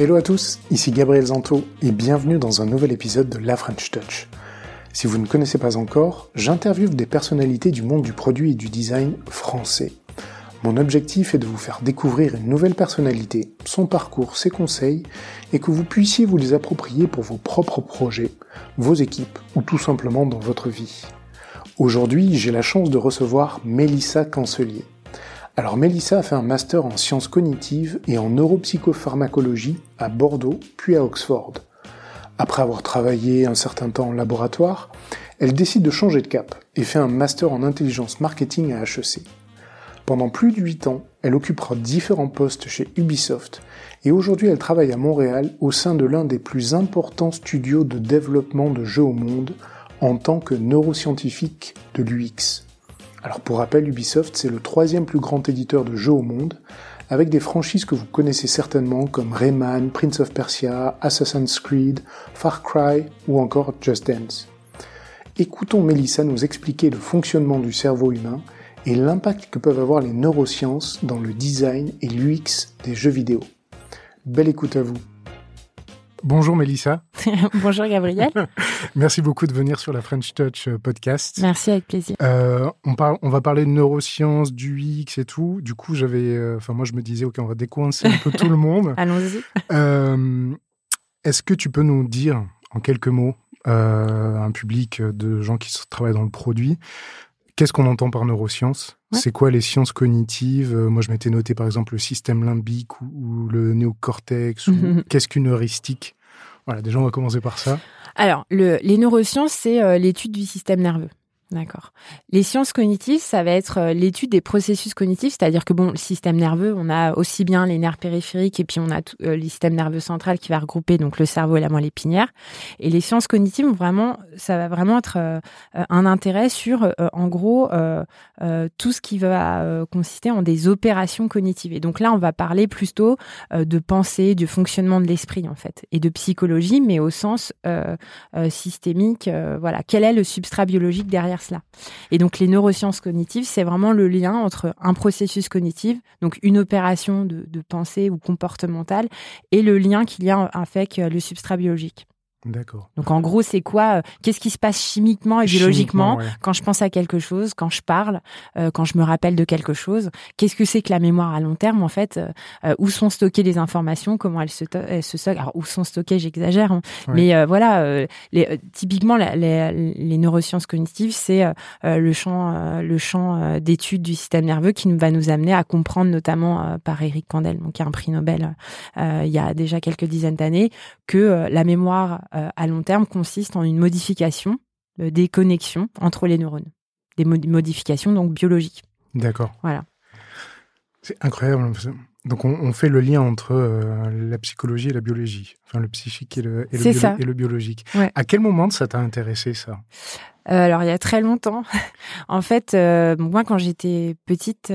Hello à tous, ici Gabriel Zanto et bienvenue dans un nouvel épisode de La French Touch. Si vous ne connaissez pas encore, j'interviewe des personnalités du monde du produit et du design français. Mon objectif est de vous faire découvrir une nouvelle personnalité, son parcours, ses conseils, et que vous puissiez vous les approprier pour vos propres projets, vos équipes ou tout simplement dans votre vie. Aujourd'hui, j'ai la chance de recevoir Mélissa Cancelier. Alors Mélissa a fait un master en sciences cognitives et en neuropsychopharmacologie à Bordeaux puis à Oxford. Après avoir travaillé un certain temps en laboratoire, elle décide de changer de cap et fait un master en intelligence marketing à HEC. Pendant plus de 8 ans, elle occupera différents postes chez Ubisoft et aujourd'hui elle travaille à Montréal au sein de l'un des plus importants studios de développement de jeux au monde en tant que neuroscientifique de l'UX. Alors pour rappel, Ubisoft c'est le troisième plus grand éditeur de jeux au monde avec des franchises que vous connaissez certainement comme Rayman, Prince of Persia, Assassin's Creed, Far Cry ou encore Just Dance. Écoutons Melissa nous expliquer le fonctionnement du cerveau humain et l'impact que peuvent avoir les neurosciences dans le design et l'UX des jeux vidéo. Belle écoute à vous. Bonjour Mélissa. Bonjour Gabriel. Merci beaucoup de venir sur la French Touch euh, podcast. Merci avec plaisir. Euh, on, parle, on va parler de neurosciences, du UX et tout. Du coup, j'avais, euh, enfin moi je me disais ok, on va décoincer un peu tout le monde. Allons-y. Est-ce que tu peux nous dire en quelques mots un public de gens qui travaillent dans le produit Qu'est-ce qu'on entend par neurosciences? C'est quoi les sciences cognitives? Moi, je m'étais noté par exemple le système limbique ou, le néocortex. Qu'est-ce qu'une heuristique? Voilà, déjà, on va commencer par ça. Alors, les neurosciences, c'est l'étude du système nerveux. D'accord. Les sciences cognitives, ça va être euh, l'étude des processus cognitifs, c'est-à-dire que bon, le système nerveux, on a aussi bien les nerfs périphériques et puis on a euh, le système nerveux central qui va regrouper donc le cerveau et la moelle épinière. Et les sciences cognitives, vraiment, ça va vraiment être euh, un intérêt sur, en gros, tout ce qui va consister en des opérations cognitives. Et donc là, on va parler plutôt de pensée, du fonctionnement de l'esprit en fait, et de psychologie, mais au sens systémique. voilà, quel est le substrat biologique derrière Et donc les neurosciences cognitives, c'est vraiment le lien entre un processus cognitif, donc une opération de, de pensée ou comportementale, et le lien qu'il y a avec le substrat biologique. D'accord. Donc en gros, c'est quoi euh, Qu'est-ce qui se passe chimiquement et biologiquement quand je pense à quelque chose, quand je parle, euh, quand je me rappelle de quelque chose? Qu'est-ce que c'est que la mémoire à long terme en fait euh, Où sont stockées les informations? Comment elles se, elles se stockent? Alors où sont stockées? J'exagère, hein. mais voilà. Les, typiquement, les, les, neurosciences cognitives, c'est le champ, le champ d'études du système nerveux qui va nous amener à comprendre, notamment par Eric Kandel, donc qui a un prix Nobel il y a déjà quelques dizaines d'années, que la mémoire à long terme consiste en une modification euh, des connexions entre les neurones, des modifications donc biologiques. D'accord. Voilà. C'est incroyable. Donc on, fait le lien entre euh, la psychologie et la biologie, enfin le psychique et le, et le, biologique. À quel moment ça t'a intéressé ça? Alors il y a très longtemps. en fait, moi quand j'étais petite,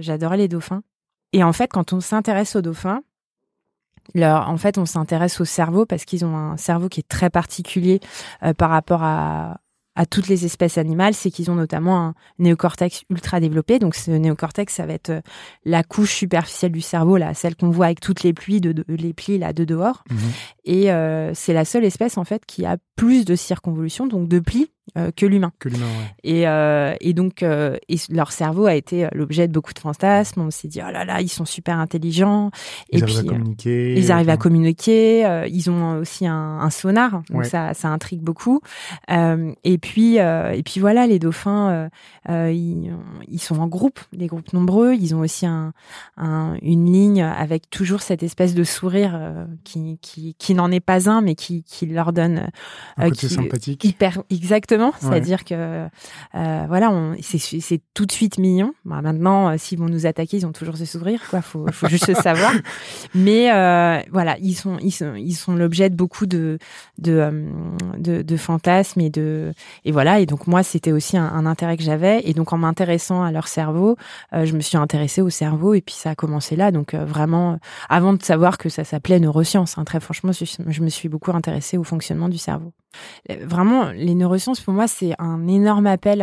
j'adorais les dauphins. Et en fait, quand on s'intéresse aux dauphins, en fait, on s'intéresse au cerveau parce qu'ils ont un cerveau qui est très particulier euh, par rapport à, à toutes les espèces animales, c'est qu'ils ont notamment un néocortex ultra développé. Donc ce néocortex, ça va être euh, la couche superficielle du cerveau, là, celle qu'on voit avec toutes les plis de, les plis là de dehors. Mhm. Et euh, c'est la seule espèce en fait qui a plus de circonvolution, donc de plis euh, que l'humain. Que l'humain, ouais. Et, euh, et donc, euh, et leur cerveau a été l'objet de beaucoup de fantasmes. On s'est dit, oh là là, ils sont super intelligents. Ils et arrivent puis, à communiquer. Ils arrivent à communiquer. ils ont aussi un, un sonar, donc ça, ça intrigue beaucoup. et puis, et puis voilà, les dauphins, ils, ils, sont en groupe, des groupes nombreux. Ils ont aussi un, un, une ligne avec toujours cette espèce de sourire qui, qui, qui n'en est pas un, mais qui, qui leur donne un côté sympathique. Hyper, exactement c'est-à-dire que euh, voilà, c'est tout de suite mignon. Bah, maintenant, euh, s'ils vont nous attaquer, ils ont toujours ce sourire, quoi. Faut, faut juste le savoir. Mais euh, voilà, ils sont, ils sont, ils sont l'objet de beaucoup de de, de, fantasmes et de et voilà. Et donc moi, c'était aussi un, intérêt que j'avais. Et donc en m'intéressant à leur cerveau, je me suis intéressée au cerveau et puis ça a commencé là. Donc vraiment, avant de savoir que ça s'appelait neurosciences, hein, très franchement, je me suis beaucoup intéressée au fonctionnement du cerveau. Vraiment, les neurosciences pour moi, c'est un énorme appel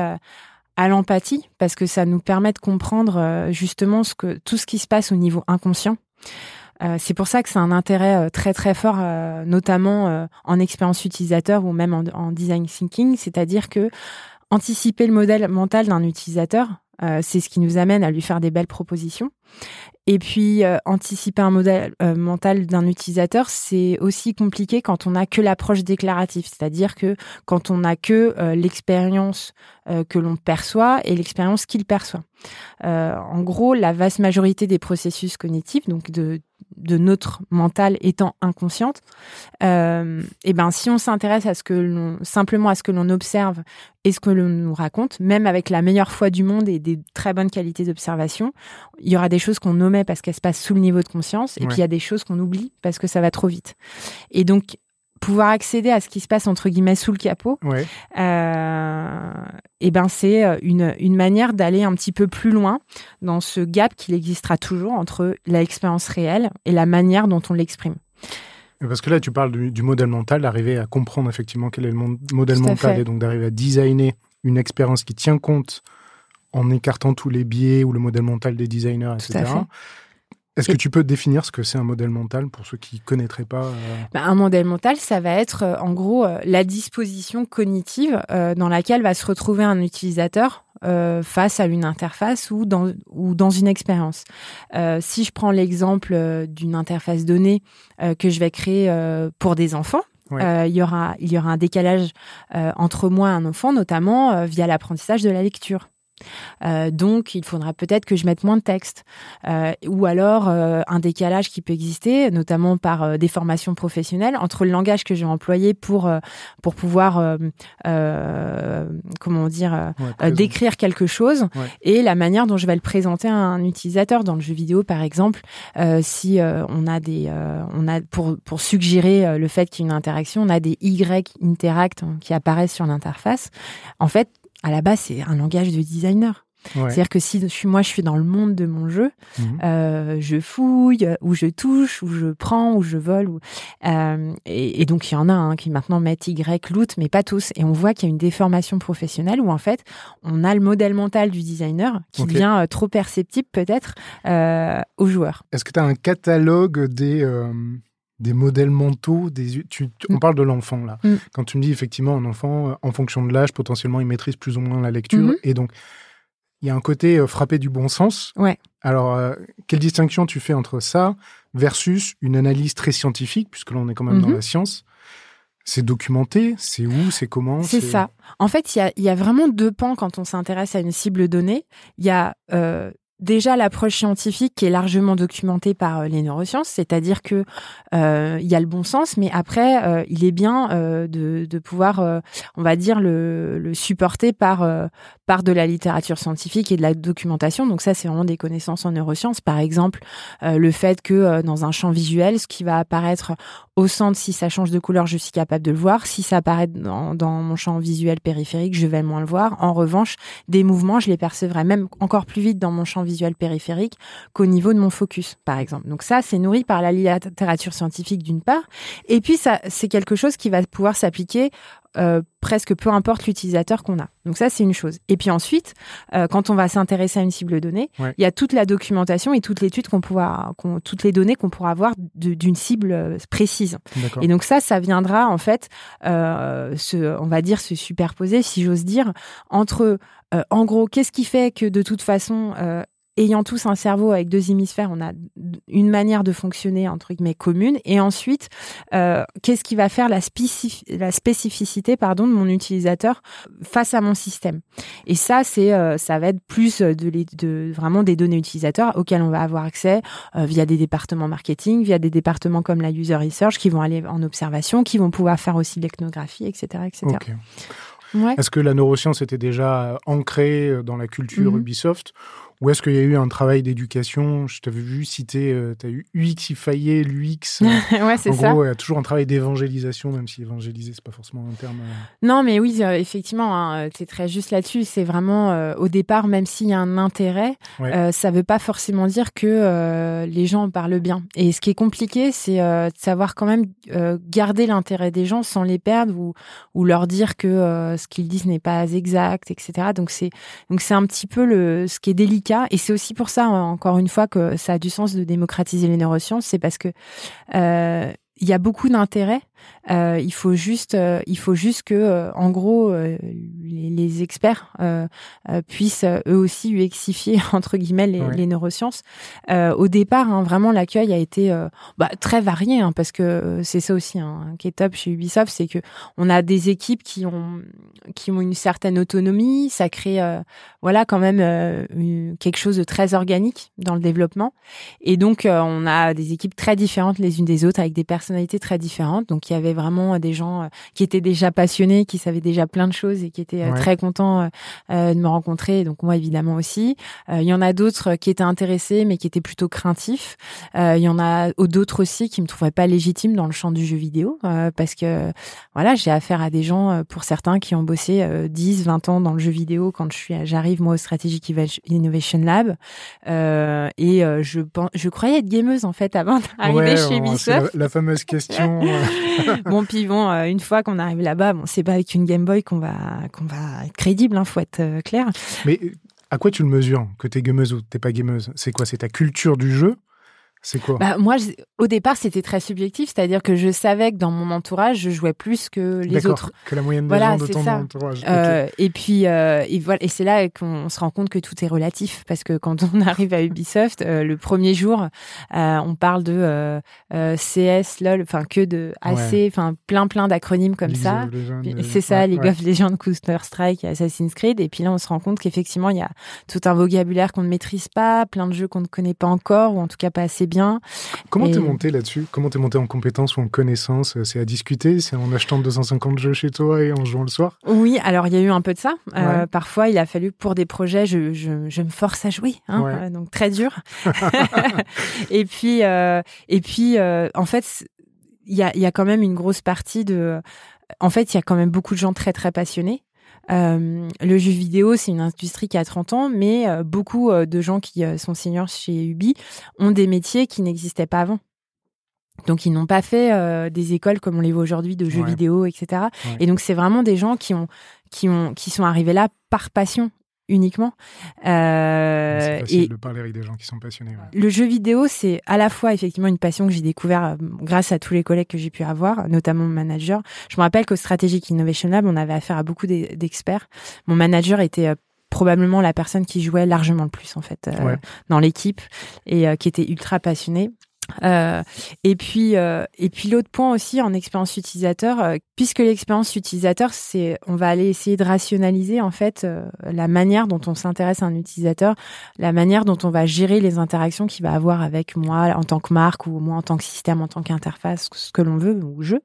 à, l'empathie parce que ça nous permet de comprendre euh, justement ce que tout ce qui se passe au niveau inconscient. c'est pour ça que c'est un intérêt très très fort, notamment en expérience utilisateur ou même en design thinking, c'est-à-dire que anticiper le modèle mental d'un utilisateur, c'est ce qui nous amène à lui faire des belles propositions. Et puis, euh, anticiper un modèle euh, mental d'un utilisateur, c'est aussi compliqué quand on n'a que l'approche déclarative, c'est-à-dire que quand on n'a que euh, l'expérience que l'on perçoit et l'expérience qu'il perçoit. en gros, la vaste majorité des processus cognitifs, donc de, notre mental étant inconsciente, et ben si on s'intéresse simplement à ce que l'on observe et ce que l'on nous raconte, même avec la meilleure foi du monde et des très bonnes qualités d'observation, il y aura des choses qu'on omet parce qu'elles se passent sous le niveau de conscience, et puis il y a des choses qu'on oublie parce que ça va trop vite. Et donc pouvoir accéder à ce qui se passe entre guillemets sous le capot, ouais. euh, et ben c'est euh, une, une manière d'aller un petit peu plus loin dans ce gap qu'il existera toujours entre l'expérience réelle et la manière dont on l'exprime. Parce que là, tu parles du, du modèle mental, d'arriver à comprendre effectivement quel est le modèle mental et donc d'arriver à designer une expérience qui tient compte en écartant tous les biais ou le modèle mental des designers, etc. Est-ce que tu peux définir ce que c'est un modèle mental pour ceux qui ne connaîtraient pas euh? bah, Un modèle mental, ça va être euh, en gros euh, la disposition cognitive dans laquelle va se retrouver un utilisateur face à une interface ou dans, ou dans une expérience. si je prends l'exemple d'une interface donnée que je vais créer pour des enfants, il, y aura, il y aura un décalage entre moi et un enfant, notamment via l'apprentissage de la lecture. Euh, donc, il faudra peut-être que je mette moins de texte, euh, ou alors euh, un décalage qui peut exister, notamment par des formations professionnelles, entre le langage que j'ai employé pour pour pouvoir comment dire décrire quelque chose et la manière dont je vais le présenter à un utilisateur dans le jeu vidéo, par exemple. si on a des on a pour pour suggérer le fait qu'il y ait une interaction, on a des Y interact qui apparaissent sur l'interface. En fait, à la base, c'est un langage de designer. C'est-à-dire que si je suis, moi je suis dans le monde de mon jeu, mhm. euh, je fouille, ou je touche, ou je prends, ou je vole. Ou, euh, et, donc il y en a hein, qui maintenant mettent Y, loot, mais pas tous. Et on voit qu'il y a une déformation professionnelle où en fait on a le modèle mental du designer qui devient euh, trop perceptible peut-être aux joueurs. Est-ce que tu as un catalogue des des modèles mentaux, des, on mm. parle de l'enfant là. Mm. Quand tu me dis effectivement un enfant, euh, en fonction de l'âge, potentiellement il maîtrise plus ou moins la lecture, mm-hmm. et donc il y a un côté euh, frappé du bon sens. Ouais. Alors, euh, quelle distinction tu fais entre ça versus une analyse très scientifique, puisque là on est quand même dans mm-hmm. la science? C'est documenté? C'est où? C'est comment? C'est ça. En fait, il y a, vraiment deux pans quand on s'intéresse à une cible donnée. Il y a déjà l'approche scientifique qui est largement documentée par euh, les neurosciences, c'est-à-dire que euh, il y a le bon sens, mais après euh, il est bien de, pouvoir, on va dire, le supporter par par de la littérature scientifique et de la documentation. Donc ça, c'est vraiment des connaissances en neurosciences. Par exemple, le fait que dans un champ visuel, ce qui va apparaître au centre, si ça change de couleur, je suis capable de le voir. Si ça apparaît dans, dans mon champ visuel périphérique, je vais moins le voir. En revanche, des mouvements, je les percevrai même encore plus vite dans mon champ visuel périphérique qu'au niveau de mon focus, par exemple. Donc ça, c'est nourri par la littérature scientifique d'une part, et puis ça, c'est quelque chose qui va pouvoir s'appliquer euh, presque peu importe l'utilisateur qu'on a. Donc ça, c'est une chose. Et puis ensuite, euh, quand on va s'intéresser à une cible donnée, il y a toute la documentation et toute l'étude qu'on pourra, toutes les données qu'on pourra avoir d'une cible euh, précise. Et donc ça, ça viendra en fait, se, on va dire, se superposer, si j'ose dire, entre, en gros, qu'est-ce qui fait que de toute façon ayant tous un cerveau avec deux hémisphères, on a une manière de fonctionner entre guillemets commune. Et ensuite, euh, qu'est-ce qui va faire la, la, spécificité pardon de mon utilisateur face à mon système? Et ça, c'est euh, ça va être plus de, de, vraiment des données utilisateurs auxquelles on va avoir accès euh, via des départements marketing, via des départements comme la user research qui vont aller en observation, qui vont pouvoir faire aussi l'ethnographie, etc., etc. Est-ce que la neuroscience était déjà ancrée dans la culture mm-hmm. Ubisoft? Ou est-ce qu'il y a eu un travail d'éducation? Je t'avais vu citer, euh, tu as eu UX, faillait l'UX. ouais, c'est ça. En gros, il y a toujours un travail d'évangélisation, même si évangéliser, c'est pas forcément un terme. Euh. Non, mais oui, euh, effectivement, hein, tu es très juste là-dessus. C'est vraiment, au départ, même s'il y a un intérêt, ça veut pas forcément dire que les gens en parlent bien. Et ce qui est compliqué, c'est de savoir quand même garder l'intérêt des gens sans les perdre ou, ou leur dire que ce qu'ils disent n'est pas exact, etc. Donc c'est donc c'est un petit peu le ce qui est délicat Et c'est aussi pour ça, encore une fois, que ça a du sens de démocratiser les neurosciences. C'est parce que euh, il y a beaucoup d'intérêt euh, il faut juste, euh, il faut juste que, euh, en gros, les, les, experts puissent eux aussi UXifier entre guillemets les, les neurosciences. au départ, hein, vraiment l'accueil a été bah, très varié hein, parce que c'est ça aussi hein, qui est top chez Ubisoft, c'est que on a des équipes qui ont qui ont une certaine autonomie, ça crée voilà quand même quelque chose de très organique dans le développement. Et donc on a des équipes très différentes les unes des autres avec des personnalités très différentes. Donc il y avait vraiment des gens euh, qui étaient déjà passionnés, qui savaient déjà plein de choses et qui étaient euh, très contents euh, de me rencontrer. Donc moi évidemment aussi. Il y en a d'autres qui étaient intéressés mais qui étaient plutôt craintifs. Il y en a d'autres aussi qui me trouvaient pas légitimes dans le champ du jeu vidéo parce que voilà j'ai affaire à des gens pour certains qui ont bossé 10, 20 ans dans le jeu vidéo quand je suis j'arrive moi au Strategic Innovation Lab et je je croyais être gameuse en fait avant d'arriver chez Ubisoft. La, la, fameuse question. bon, puis bon, euh, une fois qu'on arrive là-bas, bon, c'est pas avec une Game Boy qu'on va, qu'on va être crédible, hein, faut être euh, clair. Mais à quoi tu le mesures que t'es gameuse ou t'es pas gameuse? C'est quoi? C'est ta culture du jeu c'est quoi bah, Moi, au départ, c'était très subjectif, c'est-à-dire que je savais que dans mon entourage, je jouais plus que les autres. Que la moyenne des gens de ton entourage. Euh, Et puis, euh, et voilà, et c'est là qu'on se rend compte que tout est relatif, parce que quand on arrive à Ubisoft, euh, le premier jour, on parle de CS, LOL, enfin que de AC, enfin plein plein d'acronymes comme ça. C'est ça, League of Legends, Counter Strike, Assassin's Creed. Et puis là, on se rend compte qu'effectivement, il y a tout un vocabulaire qu'on ne maîtrise pas, plein de jeux qu'on ne connaît pas encore, ou en tout cas pas assez bien Comment t'es monté là-dessus? Comment t'es monté en compétences ou en connaissances C'est à discuter C'est en achetant 250 jeux chez toi et en jouant le soir? Oui, alors il y a eu un peu de ça. Euh, parfois, il a fallu pour des projets, je, je, me force à jouer, hein, euh, donc très dur. et puis, euh, et puis, en fait, il y a, y a quand même une grosse partie de. En fait, il y a quand même beaucoup de gens très très passionnés euh, le jeu vidéo, c'est une industrie qui a 30 ans, mais euh, beaucoup euh, de gens qui sont seniors chez Ubi ont des métiers qui n'existaient pas avant. Donc ils n'ont pas fait des écoles comme on les voit aujourd'hui de jeux vidéo, etc. Et donc c'est vraiment des gens qui ont qui ont qui sont arrivés là par passion uniquement. Euh, c'est facile et de parler avec des gens qui sont passionnés. Le jeu vidéo, c'est à la fois effectivement une passion que j'ai découvert euh, grâce à tous les collègues que j'ai pu avoir, notamment mon manager. Je me rappelle qu'au Strategic Innovation Lab, on avait affaire à beaucoup d'experts. Mon manager était euh, probablement la personne qui jouait largement le plus en fait euh, dans l'équipe et qui était ultra passionné. Euh, et puis, euh, et puis l'autre point aussi en expérience utilisateur, euh, puisque l'expérience utilisateur, c'est, on va aller essayer de rationaliser en fait la manière dont on s'intéresse à un utilisateur, la manière dont on va gérer les interactions qu'il va avoir avec moi en tant que marque ou moi en tant que système, en tant qu'interface, ce que l'on veut ou je.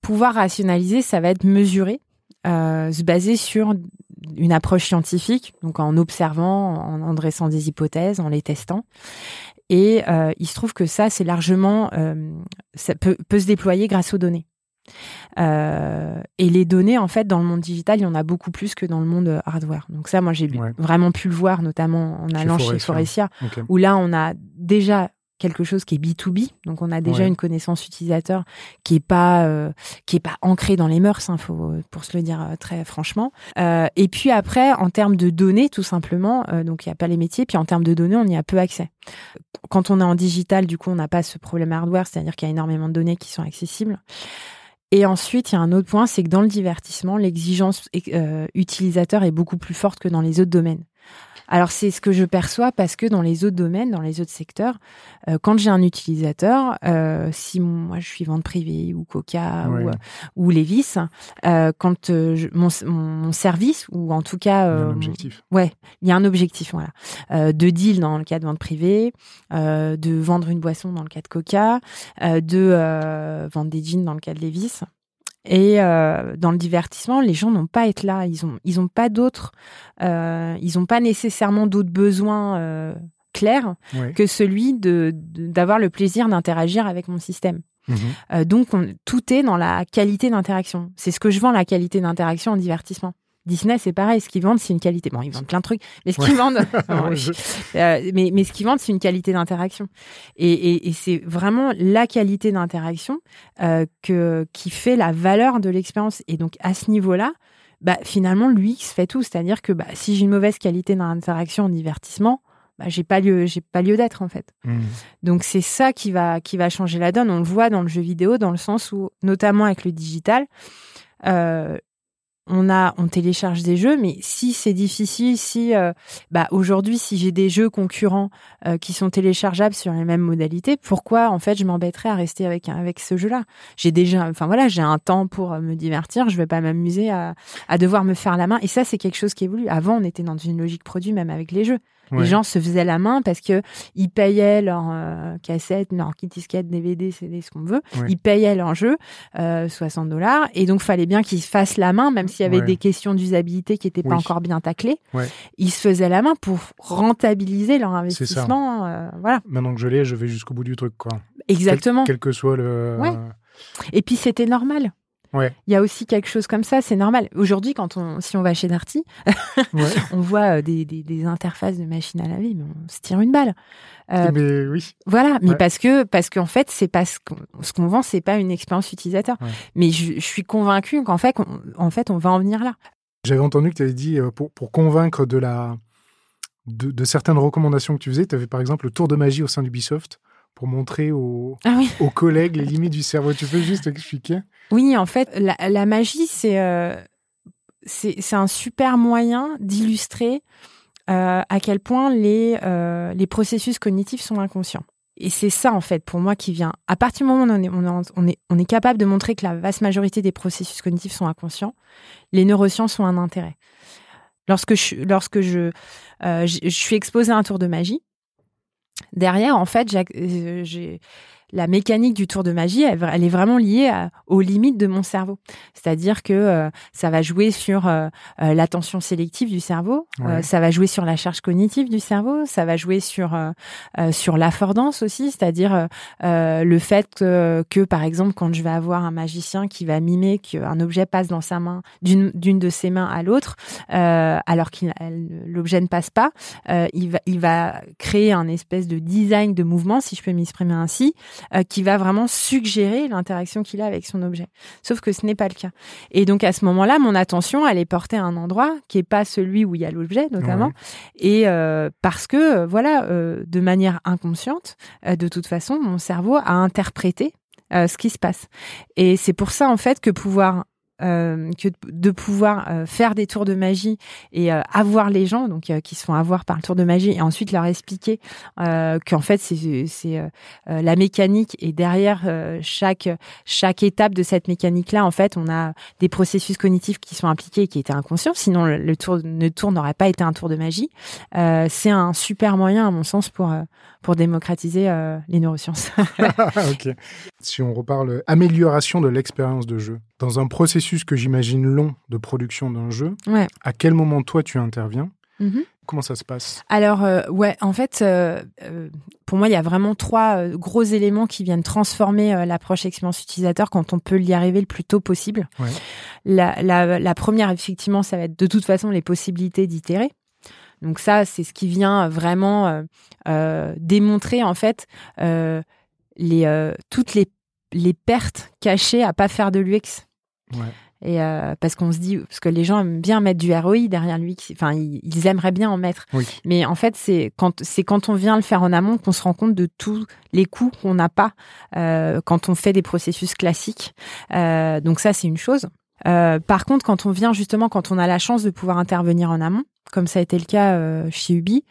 pouvoir rationaliser, ça va être mesuré, se baser sur une approche scientifique, donc en observant, en dressant des hypothèses, en les testant. Et euh, il se trouve que ça, c'est largement, euh, ça peut, peut se déployer grâce aux données. Euh, et les données, en fait, dans le monde digital, il y en a beaucoup plus que dans le monde hardware. Donc ça, moi, j'ai vraiment pu le voir, notamment en allant chez Forestia, où là, on a déjà quelque chose qui est B2B, donc on a déjà une connaissance utilisateur qui est pas euh, qui est pas ancrée dans les mœurs, hein, faut, pour se le dire très franchement. Euh, et puis après, en termes de données, tout simplement, donc il y a pas les métiers, puis en termes de données, on y a peu accès. Quand on est en digital, du coup, on n'a pas ce problème hardware, c'est-à-dire qu'il y a énormément de données qui sont accessibles. Et ensuite, il y a un autre point, c'est que dans le divertissement, l'exigence utilisateur est beaucoup plus forte que dans les autres domaines. Alors c'est ce que je perçois parce que dans les autres domaines, dans les autres secteurs, euh, quand j'ai un utilisateur, euh, si moi je suis vente privée ou Coca ou, euh, ou Levis, quand mon, mon, service ou en tout cas, il y a un objectif. Ouais, il y a un objectif, voilà, de deal dans le cas de vente privée, de vendre une boisson dans le cas de Coca, de vendre des jeans dans le cas de Levis. Et euh, dans le divertissement, les gens n'ont pas à être là. Ils ont, ils ont pas d'autres, euh, ils ont pas nécessairement d'autres besoins euh, clairs que celui de d'avoir le plaisir d'interagir avec mon système. Mmh euh, donc tout est dans la qualité d'interaction. C'est ce que je vends la qualité d'interaction en divertissement. Disney, c'est pareil. Ce qu'ils vendent, c'est une qualité. Bon, ils vendent plein de trucs, mais ce qu'ils vendent, euh, mais, mais ce qu'ils vendent, c'est une qualité d'interaction. Et, et, et c'est vraiment la qualité d'interaction euh, que qui fait la valeur de l'expérience. Et donc à ce niveau-là, bah, finalement l'UX fait tout. C'est-à-dire que bah, si j'ai une mauvaise qualité dans l'interaction en divertissement, bah, j'ai pas lieu, j'ai pas lieu d'être en fait. Mmh. Donc c'est ça qui va qui va changer la donne. On le voit dans le jeu vidéo, dans le sens où, notamment avec le digital, euh, on a, on télécharge des jeux, mais si c'est difficile, si, euh, bah aujourd'hui, si j'ai des jeux concurrents euh, qui sont téléchargeables sur les mêmes modalités, pourquoi en fait je m'embêterais à rester avec avec ce jeu-là? J'ai déjà, enfin voilà, j'ai un temps pour euh, me divertir, je vais pas m'amuser à, à devoir me faire la main. Et ça, c'est quelque chose qui évolue. Avant, on était dans une logique produit, même avec les jeux. Ouais. Les gens se faisaient la main parce que ils payaient leurs euh, cassettes, leurs kit disquettes, DVD, CD, ce qu'on veut. Ouais. Ils payaient leur jeu, euh, 60 dollars. Et donc, fallait bien qu'ils se fassent la main, même s'il y avait Ouais. des questions d'usabilité qui n'étaient pas encore bien taclées. Ils se faisaient la main pour rentabiliser leur investissement. euh, voilà, Maintenant que je l'ai, je vais jusqu'au bout du truc, quoi. exactement. Quel, quel que soit le. Et puis, c'était normal. Ouais. Il y a aussi quelque chose comme ça, c'est normal. Aujourd'hui, quand on, si on va chez Darty, Ouais. on voit euh, des, des, des interfaces de machines à laver, mais on se tire une balle. Euh, Mais oui. Voilà, mais Ouais. parce que parce qu'en fait, c'est pas ce qu'on ce qu'on vend, c'est pas une expérience utilisateur. Mais je, je suis convaincue qu'en fait, on, en fait, on va en venir là. J'avais entendu que tu avais dit, euh, pour, pour convaincre de, la, de, de certaines recommandations que tu faisais, tu avais par exemple le tour de magie au sein d'Ubisoft pour montrer aux, Ah oui. aux collègues les limites du cerveau. Tu peux juste expliquer? Oui, en fait, la, la magie, c'est euh, c'est un super moyen d'illustrer euh, à quel point les euh, les processus cognitifs sont inconscients. Et c'est ça, en fait, pour moi, qui vient. À partir du moment où on est, on est, on est, on est capable de montrer que la vaste majorité des processus cognitifs sont inconscients, les neurosciences ont un intérêt. Lorsque je, lorsque je, euh, je, je suis exposée à un tour de magie, derrière, en fait, j'ai- euh, j'ai la mécanique du tour de magie, elle, elle est vraiment liée à- aux limites de mon cerveau. C'est-à-dire que euh, ça va jouer sur euh, euh, l'attention sélective du cerveau, Ouais. ça va jouer sur la charge cognitive du cerveau, ça va jouer sur sur l'affordance aussi, c'est-à-dire le fait que, que, par exemple, quand je vais avoir un magicien qui va mimer qu'un objet passe dans sa main, d'une d'une de ses mains à l'autre, alors que l'objet ne passe pas, il va il va créer un espèce de design de mouvement, si je peux m'exprimer ainsi, euh, qui va vraiment suggérer l'interaction qu'il a avec son objet. Sauf que ce n'est pas le cas. Et donc à ce moment-là, mon attention, elle est portée à un endroit qui est pas celui où il y a l'objet, notamment, Ouais. et euh, parce que euh, voilà, euh, de manière inconsciente, euh, de toute façon, mon cerveau a interprété euh, ce qui se passe. Et c'est pour ça en fait que pouvoir que de pouvoir euh, faire des tours de magie et euh, avoir les gens donc euh, qui se font avoir par le tour de magie et ensuite leur expliquer euh, qu'en fait c'est euh, euh, la mécanique et derrière euh, chaque chaque étape de cette mécanique là en fait on a des processus cognitifs qui sont impliqués et qui étaient inconscients. Sinon le, tour le tour n'aurait pas été un tour de magie. Euh, c'est un super moyen à mon sens pour euh, pour démocratiser euh, les neurosciences. Ok. Si on reparle amélioration de l'expérience de jeu, dans un processus que j'imagine long de production d'un jeu, ouais à quel moment toi tu interviens? Mhm. Comment ça se passe? Alors euh, ouais, en fait, euh, euh, pour moi, il y a vraiment trois gros éléments qui viennent transformer l'approche expérience utilisateur quand on peut y arriver le plus tôt possible. Ouais. La, la, la première, effectivement, ça va être de toute façon les possibilités d'itérer. Donc ça, c'est ce qui vient vraiment euh, euh, démontrer en fait euh, les toutes les les pertes cachées à pas faire de l'UX. Ouais. Et euh, parce qu'on se dit, parce que les gens aiment bien mettre du ROI derrière lui, enfin ils, ils aimeraient bien en mettre. Oui. Mais en fait, c'est quand c'est quand on vient le faire en amont qu'on se rend compte de tous les coûts qu'on n'a pas euh, quand on fait des processus classiques. Euh, donc ça, c'est une chose. Euh, par contre, quand on vient justement, quand on a la chance de pouvoir intervenir en amont, comme ça a été le cas euh, chez Ubi,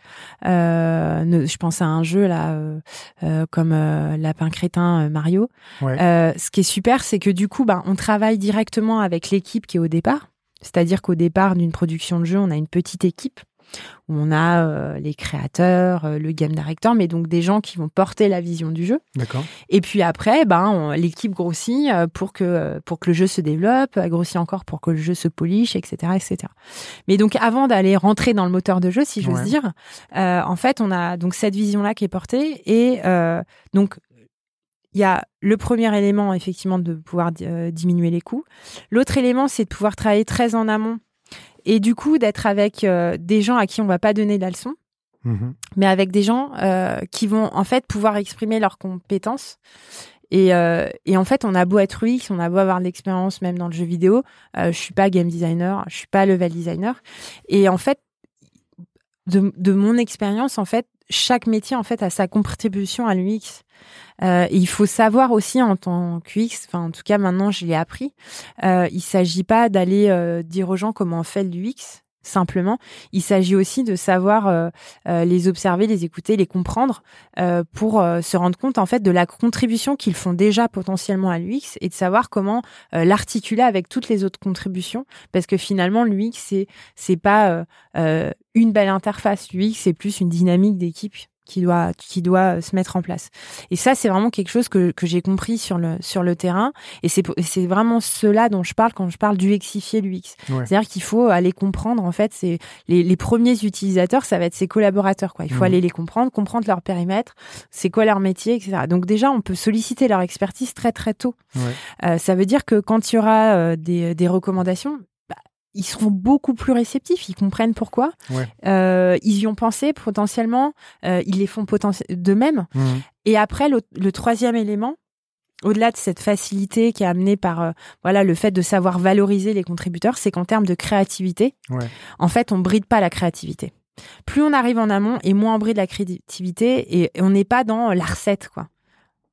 euh, ne- je pense à un jeu là, euh, comme euh, Lapin Crétin Mario. Ouais. Euh, ce qui est super, c'est que du coup, ben, on travaille directement avec l'équipe qui est au départ. C'est-à-dire qu'au départ d'une production de jeu, on a une petite équipe où on a euh, les créateurs, euh, le game director, mais donc des gens qui vont porter la vision du jeu. D'accord. Et puis après, ben, l'équipe grossit euh, pour que pour que le jeu se développe, grossit encore pour que le jeu se polish, etc., etc. Mais donc avant d'aller rentrer dans le moteur de jeu, si j'ose Ouais. dire, euh, en fait, on a donc cette vision-là qui est portée et donc il y a le premier élément effectivement de pouvoir euh, diminuer les coûts. L'autre élément, c'est de pouvoir travailler très en amont et du coup d'être avec euh, des gens à qui on va pas donner la leçon Mhm. mais avec des gens euh, qui vont en fait pouvoir exprimer leurs compétences Et, euh, et en fait, on a beau être UX, on a beau avoir de l'expérience même dans le jeu vidéo, euh, je suis pas game designer, je suis pas level designer. Et en fait, de, de mon expérience, en fait, chaque métier en fait a sa contribution à l'UX. Euh, il faut savoir aussi en tant qu'UX, enfin en tout cas maintenant je l'ai appris, euh, il s'agit pas d'aller euh, dire aux gens comment on fait l'UX simplement. Il s'agit aussi de savoir euh, euh, les observer, les écouter, les comprendre euh, pour se rendre compte en fait de la contribution qu'ils font déjà potentiellement à l'UX et de savoir comment l'articuler avec toutes les autres contributions. Parce que finalement l'UX c'est c'est pas une belle interface, l'UX c'est plus une dynamique d'équipe qui doit qui doit se mettre en place. Et ça c'est vraiment quelque chose que, que j'ai compris sur le sur le terrain et c'est c'est vraiment cela dont je parle quand je parle d'UXifier l'UX. C'est-à-dire qu'il faut aller comprendre en fait c'est les, les premiers utilisateurs ça va être ses collaborateurs quoi. Il faut mhm. aller les comprendre, comprendre leur périmètre, c'est quoi leur métier etc. Donc déjà on peut solliciter leur expertise très très tôt. Euh, ça veut dire que quand il y aura euh, des, des recommandations, ils seront beaucoup plus réceptifs, ils comprennent pourquoi. Euh, ils y ont pensé potentiellement, euh, ils les font de même. Mmh. Et après, le, troisième élément, au-delà de cette facilité qui est amenée par euh, voilà le fait de savoir valoriser les contributeurs, c'est qu'en termes de créativité, en fait, on bride pas la créativité. Plus on arrive en amont et moins on bride la créativité et on n'est pas dans la recette quoi.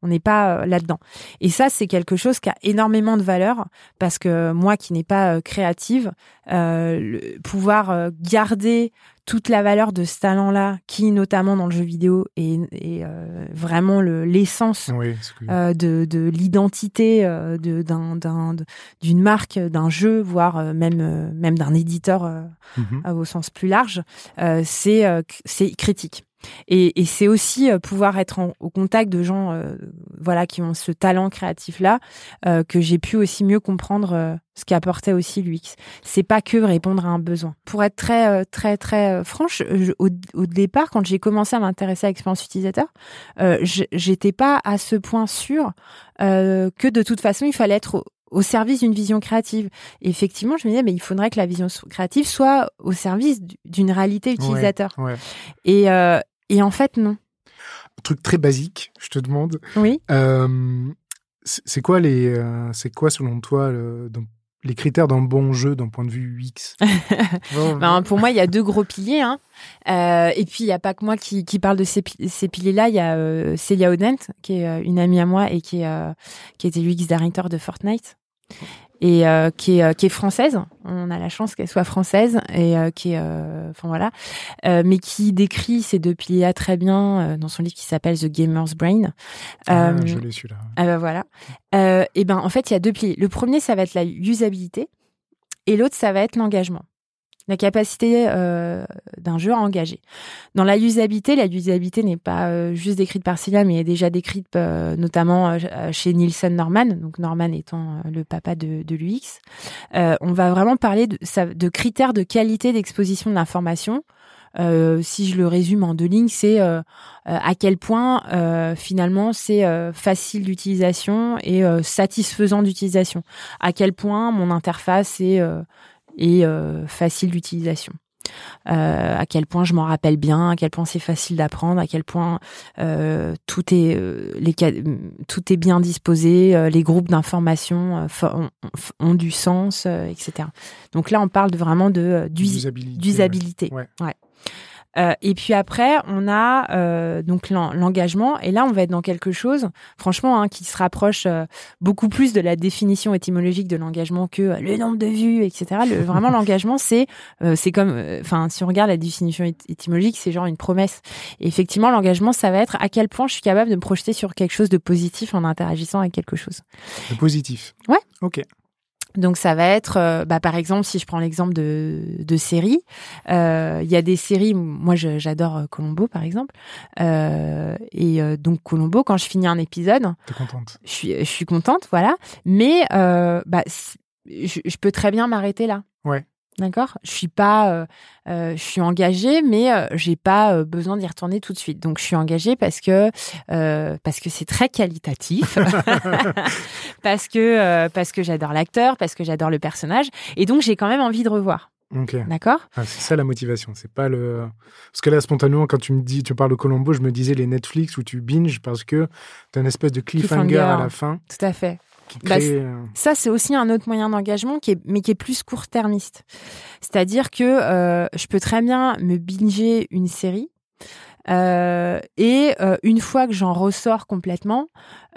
On n'est pas euh, là-dedans. Et ça, c'est quelque chose qui a énormément de valeur parce que moi, qui n'ai pas euh, créative, euh, pouvoir garder toute la valeur de ce talent-là, qui notamment dans le jeu vidéo est, vraiment l'essence de, de l'identité d'une marque, d'un jeu, voire même même d'un éditeur mm-hmm. au sens plus large, c'est critique. Et, c'est aussi euh, pouvoir être au contact de gens, euh, voilà, qui ont ce talent créatif là, euh, que j'ai pu aussi mieux comprendre ce qu'apportait aussi l'UX. C'est pas que répondre à un besoin. Pour être très très très franche, au, départ, quand j'ai commencé à m'intéresser à l'expérience utilisateur, j'étais pas à ce point sûr que de toute façon il fallait être au, service d'une vision créative. effectivement, je me disais, mais il faudrait que la vision créative soit au service d'une réalité utilisateur. Et, euh, et en fait, non. Un truc très basique, je te demande. Oui. Euh, c'est quoi les, euh, c'est quoi selon toi les critères d'un bon jeu d'un point de vue UX ben, Pour moi, il y a deux gros piliers. Hein. Euh, et puis, il n'y a pas que moi qui, qui parle de ces, ces piliers-là. Il y a euh, Celia Odent, qui est une amie à moi et qui, est, qui était UX director de Fortnite et euh, qui est euh, qui est française. On a la chance qu'elle soit française et euh, qui est enfin voilà, mais qui décrit ces deux piliers très bien dans son livre qui s'appelle The Gamer's Brain. Ah, je l'ai su là. Ah ben voilà. et ben en fait il y a deux piliers. Le premier ça va être la usabilité et l'autre ça va être l'engagement la capacité euh, d'un jeu à engager. Dans la usabilité, la usabilité n'est pas euh, juste décrite par Celia, mais est déjà décrite euh, notamment chez Nielsen Norman, donc Norman étant le papa de, de l'UX. on va vraiment parler de, critères de qualité d'exposition de si je le résume en deux lignes, c'est à quel point finalement c'est facile d'utilisation et satisfaisant d'utilisation. À quel point mon interface est et euh, facile d'utilisation. Euh, à quel point je m'en rappelle bien, à quel point c'est facile d'apprendre, à quel point euh, tout est euh, les tout est bien disposé, les groupes d'information ont, ont, du sens, etc. Donc là, on parle de, vraiment de d'usabilité. Ouais. ouais. Euh, et puis après, on a euh, donc l'engagement. Et là, on va être dans quelque chose, franchement, hein, qui se rapproche euh, beaucoup plus de la définition étymologique de l'engagement que le nombre de vues, etc. Le, vraiment, l'engagement, c'est c'est comme, enfin, si on regarde la définition étymologique, c'est genre une promesse. Et effectivement, l'engagement, ça va être à quel point je suis capable de me projeter sur quelque chose de positif en interagissant avec quelque chose. De positif. Ouais. Ok. Donc ça va être, euh, bah, par exemple, si je prends l'exemple de, de séries, euh, il y a des séries, moi j'adore euh, Colombo par exemple, et donc Colombo, quand je finis un épisode, contente. Je suis, je suis contente, voilà, mais bah, je, je peux très bien m'arrêter là. Ouais. D'accord? Je suis pas, euh, euh, je suis engagée, mais euh, j'ai pas besoin d'y retourner tout de suite. Donc je suis engagée parce que parce que c'est très qualitatif, parce que parce que j'adore l'acteur, parce que j'adore le personnage, et donc j'ai quand même envie de revoir. Ok. D'accord? Ah, c'est ça la motivation. C'est pas le. Parce que là, spontanément, quand tu me dis, tu parles de Colombo, je me disais les Netflix où tu binges parce que t'as une espèce de cliffhanger, Cliffhanger. à la fin Tout à fait. Bah, euh, Ça, c'est aussi un autre moyen d'engagement, qui est, mais qui est plus court-termiste. C'est-à-dire que euh, je peux très bien me binger une série. euh, et euh, une fois que j'en ressors complètement,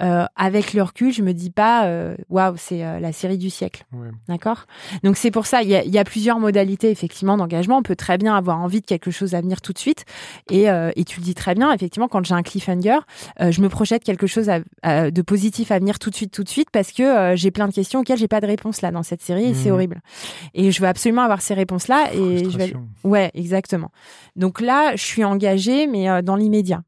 euh, avec le recul, je me dis pas euh, waouh, c'est euh, la série du siècle. ouais. D'accord? Donc c'est pour ça, il y a, y a plusieurs modalités effectivement d'engagement. On peut très bien avoir envie de quelque chose à venir tout de suite. Et, euh, et tu le dis très bien, effectivement, quand j'ai un cliffhanger, euh, je me projette quelque chose à- à- de positif à venir tout de suite, tout de suite, parce que euh, j'ai plein de questions auxquelles j'ai pas de réponse là dans cette série et c'est Mhm. horrible. Et je veux absolument avoir ces réponses-là. Et je vais... Ouais, exactement. Donc là, je suis engagée, mais euh, dans l'immédiat.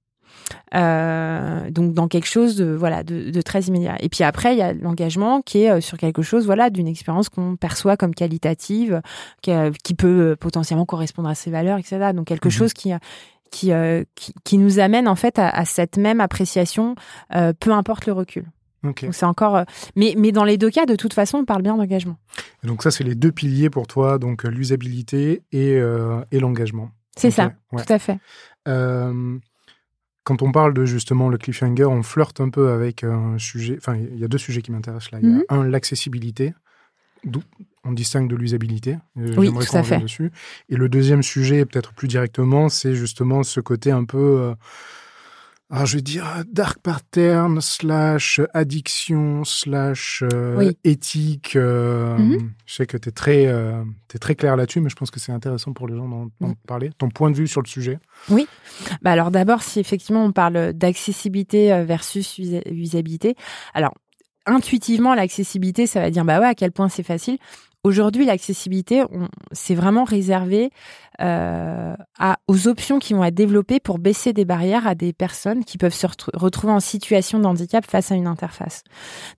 Euh, donc dans quelque chose de voilà de, de très immédiat. Et puis après, il y a l'engagement qui est euh, sur quelque chose voilà d'une expérience qu'on perçoit comme qualitative, qui, euh, qui peut potentiellement correspondre à ses valeurs, etc. Donc quelque Mhm. chose qui qui, euh, qui qui nous amène en fait à, à cette même appréciation, euh, peu importe le recul. Donc c'est encore, mais mais dans les deux cas, de toute façon, on parle bien d'engagement. Donc ça, c'est les deux piliers pour toi, donc l'usabilité et, euh, et l'engagement. C'est ça, ouais. tout à fait. Quand on parle de justement le cliffhanger, on flirte un peu avec un sujet. Enfin, il y a deux sujets qui m'intéressent là. Il y Mhm. a un, l'accessibilité, d'où on distingue de l'usabilité. Euh, Oui, j'aimerais tout qu'on à fait. dessus. Et le deuxième sujet, peut-être plus directement, c'est justement ce côté un peu. euh, ah, je vais dire dark pattern slash addiction slash euh, Oui. éthique. euh, Mhm. Je sais que tu es très euh, très clair là-dessus, mais je pense que c'est intéressant pour les gens d'en Mhm. parler. Ton point de vue sur le sujet. Bah alors d'abord, si effectivement on parle d'accessibilité euh, versus usa- usabilité, alors intuitivement l'accessibilité, ça va dire bah ouais à quel point c'est facile. Aujourd'hui, l'accessibilité, c'est vraiment réservé euh, aux options qui vont être développées pour baisser des barrières à des personnes qui peuvent se retr- retrouver en situation de handicap face à une interface.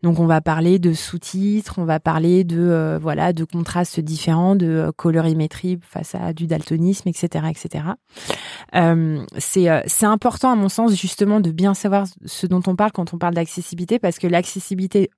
Donc, on va parler de sous-titres, on va parler de euh, voilà de contrastes différents, de euh, colorimétrie face à du daltonisme, etc., etc. C'est important à mon sens justement de bien savoir ce dont on parle quand on parle d'accessibilité parce que l'accessibilité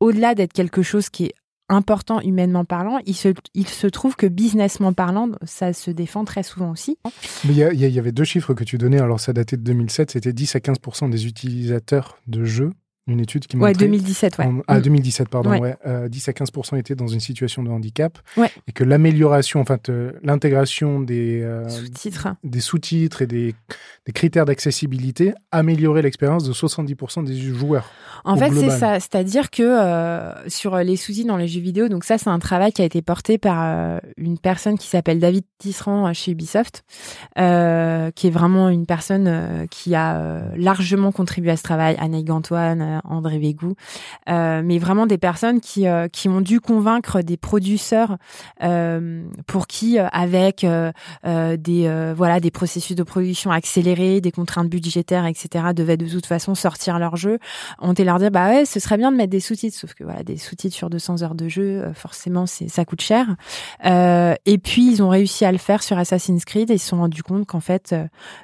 au-delà d'être quelque chose qui est important humainement parlant, il se, il se trouve que businessment parlant, ça se défend très souvent aussi. Il y avait deux chiffres que tu donnais, alors ça datait de 2007, c'était 10 à 15% des utilisateurs de jeux, une étude qui Ouais, montrait... 2017, ouais. en- ah, Mm. 2017, pardon, Ouais. ouais. euh, 10 à 15% étaient dans une situation de handicap. Ouais. Et que l'amélioration, enfin, te- l'intégration des, euh, Sous-titres. des sous-titres et des, des critères d'accessibilité améliorait l'expérience de 70% des joueurs. En fait, c'est ça. C'est-à-dire que euh, sur les sous-titres dans les jeux vidéo, donc ça, c'est un travail qui a été porté par euh, une personne qui s'appelle David Tisserand euh, chez Ubisoft, euh, qui est vraiment une personne euh, qui a euh, largement contribué à ce travail. Anne Gantoine, euh, André Végou, euh, mais vraiment des personnes qui euh, qui ont dû convaincre des producteurs euh, pour qui, avec des voilà des processus de production accélérés, des contraintes budgétaires, etc., devaient de toute façon sortir leur jeu on était leur dire bah ouais ce serait bien de mettre des sous-titres sauf que voilà des sous-titres sur 200 heures de jeu forcément ça coûte cher et puis ils ont réussi à le faire sur Assassin's Creed et ils se sont rendus compte qu'en fait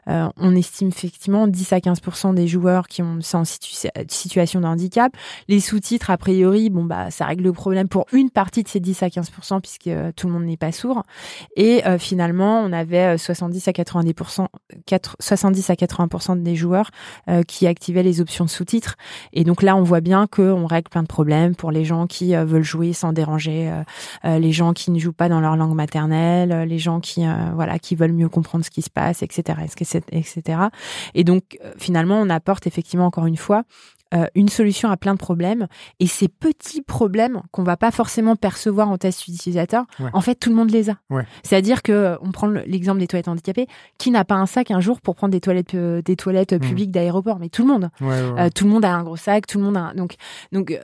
on estime effectivement 10 à 15% des joueurs qui ont c'est en situ- situation de handicap les sous-titres a priori bon bah ça règle le problème pour une partie de ces 10 à 15% puisque euh, tout le monde n'est pas sourd et euh, finalement on avait euh, 70 à 90 4, 70 à 80% des joueurs euh, qui activaient les options de sous-titres et donc là, on voit bien qu'on règle plein de problèmes pour les gens qui euh, veulent jouer sans déranger, euh, euh, les gens qui ne jouent pas dans leur langue maternelle, euh, les gens qui euh, voilà qui veulent mieux comprendre ce qui se passe, etc., etc. Et donc euh, finalement, on apporte effectivement encore une fois euh, une solution à plein de problèmes. Et ces petits problèmes qu'on va pas forcément percevoir en test utilisateur, Ouais. en fait, tout le monde les a. Ouais. C'est-à-dire que euh, on prend le- l'exemple des toilettes handicapées. Qui n'a pas un sac un jour pour prendre des toilettes euh, des toilettes Mm. publiques d'aéroport? Mais tout le monde. Ouais. Euh, tout le monde a un gros sac, tout le monde a un... donc donc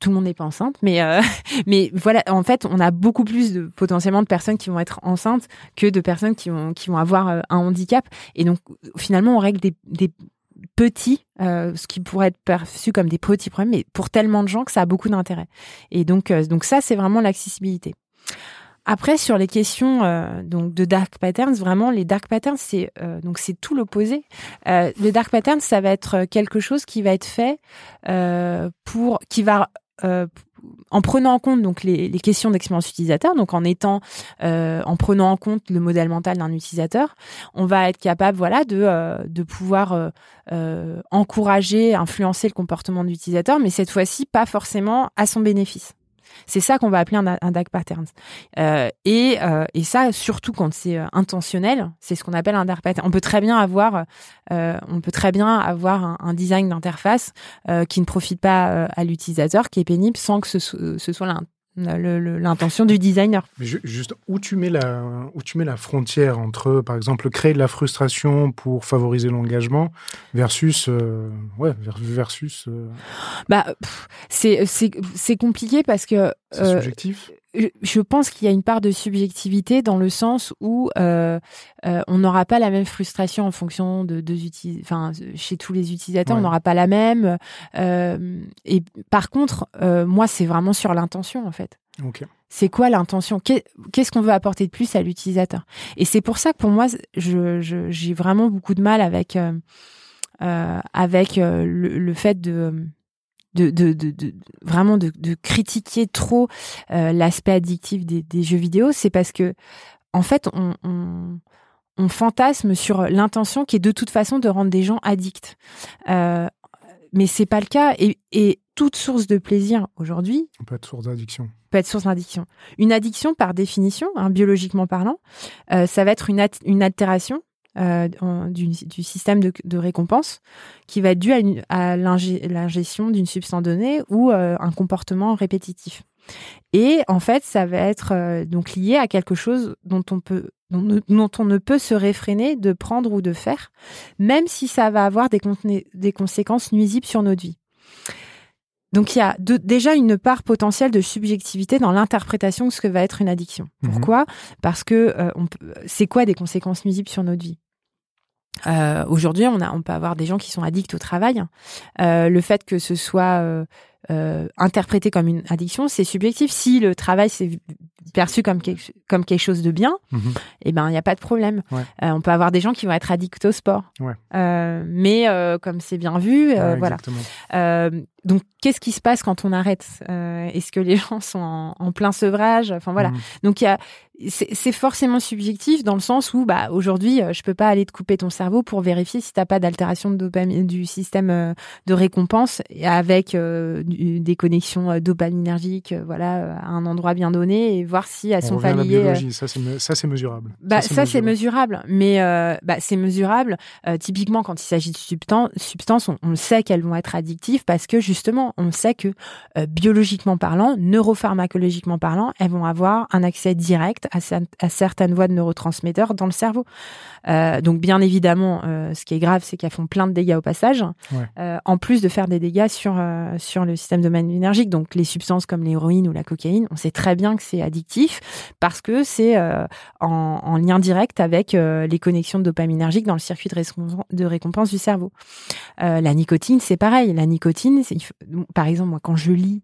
tout le monde n'est pas enceinte, mais mais voilà, en fait, on a beaucoup plus de potentiellement de personnes qui vont être enceintes que de personnes qui vont qui vont avoir un handicap, et donc finalement on règle des, des petits, euh, ce qui pourrait être perçu comme des petits problèmes, mais pour tellement de gens que ça a beaucoup d'intérêt. Et donc euh, donc ça c'est vraiment l'accessibilité. Après, sur les questions euh, donc de dark patterns, vraiment les dark patterns, c'est euh, donc c'est tout l'opposé. Euh, le dark pattern, ça va être quelque chose qui va être fait euh, pour qui va euh, en prenant en compte donc les, questions d'expérience utilisateur, donc en étant, euh, en prenant en compte le modèle mental d'un utilisateur, on va être capable, voilà, de euh, de pouvoir euh, encourager, influencer le comportement de l'utilisateur, mais cette fois-ci pas forcément à son bénéfice. C'est ça qu'on va appeler un, un dark pattern. Euh, et, euh, et ça, surtout quand c'est euh, intentionnel, c'est ce qu'on appelle un dark pattern. On peut très bien avoir, on peut très bien avoir un, design d'interface qui ne profite pas à l'utilisateur, qui est pénible, sans que ce, ce soit l'intention du designer. Mais juste où tu mets la où tu mets la frontière entre par exemple créer de la frustration pour favoriser l'engagement versus euh, ouais versus euh... bah c'est c'est c'est compliqué parce que c'est euh, subjectif je pense qu'il y a une part de subjectivité dans le sens où euh, euh, on n'aura pas la même frustration en fonction de deux enfin chez tous les utilisateurs, ouais. on n'aura pas la même. Euh, et par contre, euh, moi, c'est vraiment sur l'intention en fait. Okay. C'est quoi l'intention? Qu'est-ce qu'on veut apporter de plus à l'utilisateur? Et c'est pour ça que pour moi, je, je, j'ai vraiment beaucoup de mal avec euh, euh, avec le, le, fait de de, de, de, de, vraiment de, de critiquer trop euh, l'aspect addictif des, des, jeux vidéo, c'est parce que en fait on, on, on fantasme sur l'intention qui est de toute façon de rendre des gens addicts. Euh, mais c'est pas le cas et, et toute source de plaisir aujourd'hui peut être source d'addiction. Peut être source d'addiction. Une addiction, par définition, hein, biologiquement parlant, euh, ça va être une, une altération euh, du, système de, récompense qui va être dû à, l'ingestion d'une substance donnée ou euh, un comportement répétitif. Et en fait, ça va être euh, donc lié à quelque chose dont on peut dont, on ne peut se réfréner de prendre ou de faire, même si ça va avoir des, des conséquences nuisibles sur notre vie. Donc il y a de, déjà une part potentielle de subjectivité dans l'interprétation de ce que va être une addiction. Pourquoi? Mmh. Parce que euh, c'est quoi des conséquences nuisibles sur notre vie? Euh, Aujourd'hui, on, a, on peut avoir des gens qui sont addicts au travail. Euh, le fait que ce soit euh, interprété comme une addiction, c'est subjectif. Si le travail c'est perçu comme quelque, comme quelque chose de bien, mmh. eh ben il n'y a pas de problème. Ouais. Euh, on peut avoir des gens qui vont être addicts au sport, ouais. euh, mais euh, comme c'est bien vu, ouais, voilà. Donc qu'est-ce qui se passe quand on arrête? Est-ce que les gens sont en, en plein sevrage? Enfin voilà. Mmh. Donc il y a c'est forcément subjectif dans le sens où bah aujourd'hui je peux pas aller te couper ton cerveau pour vérifier si t'as pas d'altération de dopamine du système de récompense avec des connexions dopaminergiques voilà à un endroit bien donné et voir si elles On sont pas liées ça c'est mesurable bah ça c'est mesurable. mesurable mais euh, bah c'est mesurable euh, typiquement quand il s'agit de substances substances on, on sait qu'elles vont être addictives parce que justement on sait que euh, biologiquement parlant neuropharmacologiquement parlant elles vont avoir un accès direct à, à certaines voies de neurotransmetteurs dans le cerveau euh, donc bien évidemment ce qui est grave c'est qu'elles font plein de dégâts au passage ouais. en plus de faire des dégâts sur sur le système dopaminergique donc les substances comme l'héroïne ou la cocaïne on sait très bien que c'est addictif parce que c'est euh, en, en, lien direct avec euh, les connexions dopaminergiques dans le circuit de, récompense du cerveau. Euh, la nicotine, c'est pareil. La nicotine, par exemple, moi, quand je lis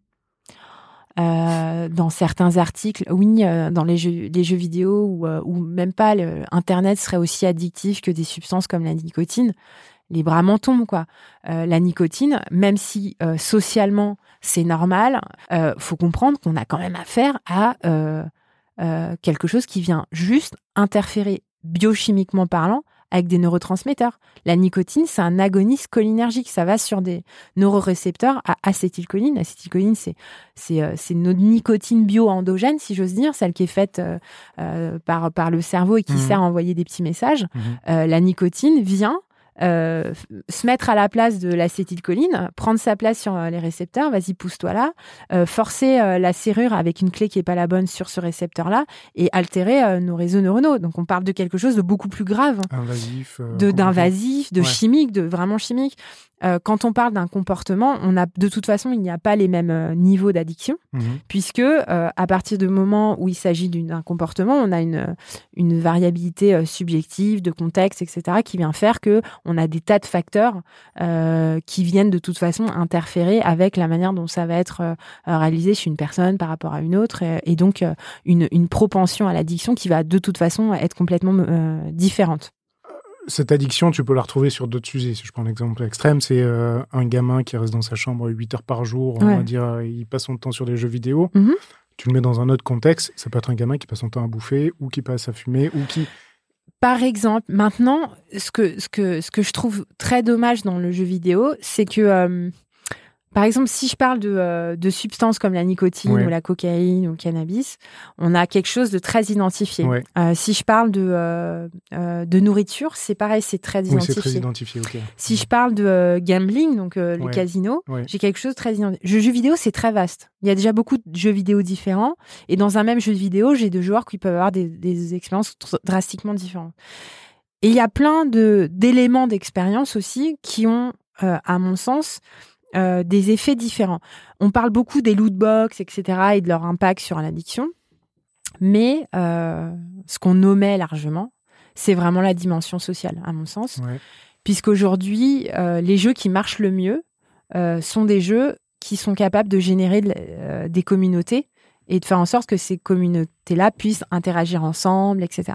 dans certains articles, oui, dans les jeux, les jeux vidéo ou, même pas, Internet serait aussi addictif que des substances comme la nicotine. Les bras m'en tombent, quoi. la nicotine, même si socialement c'est normal, faut comprendre qu'on a quand même affaire à euh, quelque chose qui vient juste interférer biochimiquement parlant avec des neurotransmetteurs. La nicotine, c'est un agoniste cholinergique. Ça va sur des neurorécepteurs à acétylcholine. L'acétylcholine, c'est c'est euh, notre nicotine bio-endogène, si j'ose dire, celle qui est faite euh, euh, par par le cerveau et qui mmh. sert à envoyer des petits messages. Mmh. Euh, la nicotine vient euh, se mettre à la place de l'acétylcholine, prendre sa place sur euh, les récepteurs, vas-y pousse-toi là, euh, forcer euh, la serrure avec une clé qui est pas la bonne sur ce récepteur-là et altérer nos réseaux neuronaux. Donc on parle de quelque chose de beaucoup plus grave, invasif, de d'invasif, de ouais. chimique, de vraiment chimique. Quand on parle d'un comportement, on a de toute façon, il n'y a pas les mêmes niveaux d'addiction, mmh. puisque à partir du moment où il s'agit d'un comportement, on a une, une variabilité subjective, de contexte, etc., qui vient faire que on a des tas de facteurs euh, qui viennent de toute façon interférer avec la manière dont ça va être euh, réalisé chez une personne par rapport à une autre, et, et donc une, une, propension à l'addiction qui va de toute façon être complètement différente cette addiction, tu peux la retrouver sur d'autres sujets. Si je prends un exemple extrême, c'est euh, un gamin qui reste dans sa chambre 8 heures par jour, on va dire, euh, il passe son temps sur des jeux vidéo. Mhm. Tu le mets dans un autre contexte, ça peut être un gamin qui passe son temps à bouffer, ou qui passe à fumer, ou qui... Par exemple, maintenant, ce que, ce que, ce que je trouve très dommage dans le jeu vidéo, c'est que euh, par exemple, si je parle de, euh, de substances comme la nicotine ou la cocaïne ou le cannabis, on a quelque chose de très identifié. Euh, si je parle de, euh, de nourriture, c'est pareil, c'est très Oui, identifié. très identifié, ok. Si je parle de gambling, donc casinos, Ouais. j'ai quelque chose de très identifié. Le jeu vidéo, c'est très vaste. Il y a déjà beaucoup de jeux vidéo différents. Et dans un même jeu vidéo, j'ai deux joueurs qui peuvent avoir des, des expériences drastiquement différentes. Et il y a plein de d'éléments d'expérience aussi qui ont, à mon sens, euh, des effets différents. On parle beaucoup des loot box, etc., et de leur impact sur l'addiction. Mais euh, ce qu'on nommait largement, c'est vraiment la dimension sociale, à mon sens Ouais. puisqu'aujourd'hui, euh, les jeux qui marchent le mieux sont des jeux qui sont capables de générer de des communautés et de faire en sorte que ces communautés-là puissent interagir ensemble, etc.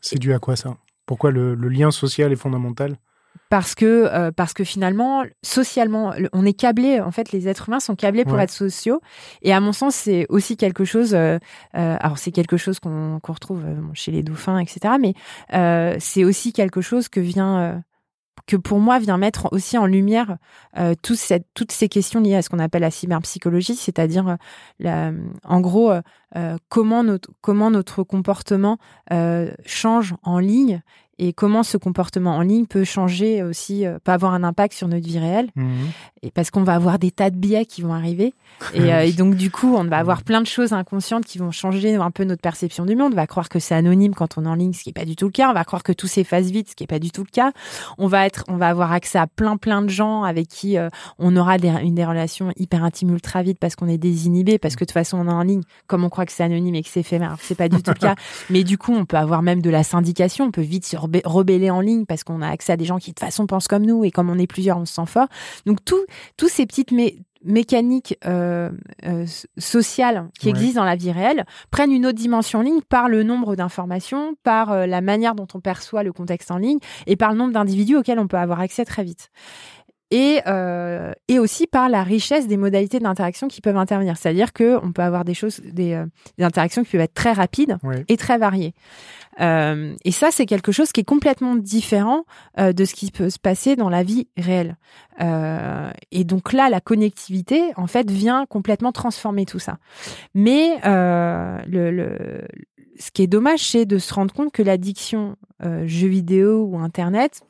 C'est dû à quoi ça? Pourquoi le, le lien social est fondamental? Parce que euh, parce que finalement, socialement, le- on est câblés. En fait, les êtres humains sont câblés pour Ouais. être sociaux. Et à mon sens, c'est aussi quelque chose. euh, euh, alors, c'est quelque chose qu'on retrouve chez les dauphins, etc. Mais c'est aussi quelque chose que vient que pour moi vient mettre aussi en lumière euh, tout cette- toutes ces questions liées à ce qu'on appelle la cyberpsychologie, c'est-à-dire euh, en gros euh, comment notre comment notre comportement change en ligne et comment ce comportement en ligne peut changer aussi, euh, peut avoir un impact sur notre vie réelle. Mhm. Et parce qu'on va avoir des tas de biais qui vont arriver. Et, euh, et donc, du coup, on va avoir plein de choses inconscientes qui vont changer un peu notre perception du monde. On va croire que c'est anonyme quand on est en ligne, ce qui n'est pas du tout le cas. On va croire que tout s'efface vite, ce qui n'est pas du tout le cas. On va être, on va avoir accès à plein, plein de gens avec qui euh, on aura des, une des relations hyper intimes ultra vite parce qu'on est désinhibé, parce que de toute façon, on est en ligne. Comme on croit que c'est anonyme et que c'est éphémère, c'est pas du tout le cas. Mais du coup, on peut avoir même de la syndication. On peut vite se rebeller en ligne parce qu'on a accès à des gens qui de toute façon pensent comme nous et comme on est plusieurs, on se sent fort. Donc tout, tous ces petites mé- mécaniques euh, euh, sociales qui Ouais. existent dans la vie réelle prennent une autre dimension en ligne par le nombre d'informations, par euh, la manière dont on perçoit le contexte en ligne et par le nombre d'individus auxquels on peut avoir accès très vite. Et, euh, et aussi par la richesse des modalités d'interaction qui peuvent intervenir. C'est-à-dire qu'on peut avoir des choses, des, euh, des interactions qui peuvent être très rapides et très variées. Euh, et ça, c'est quelque chose qui est complètement différent euh, de ce qui peut se passer dans la vie réelle. Et donc là, la connectivité, en fait, vient complètement transformer tout ça. Mais euh, le, le, ce qui est dommage, c'est de se rendre compte que l'addiction euh, jeux vidéo ou Internet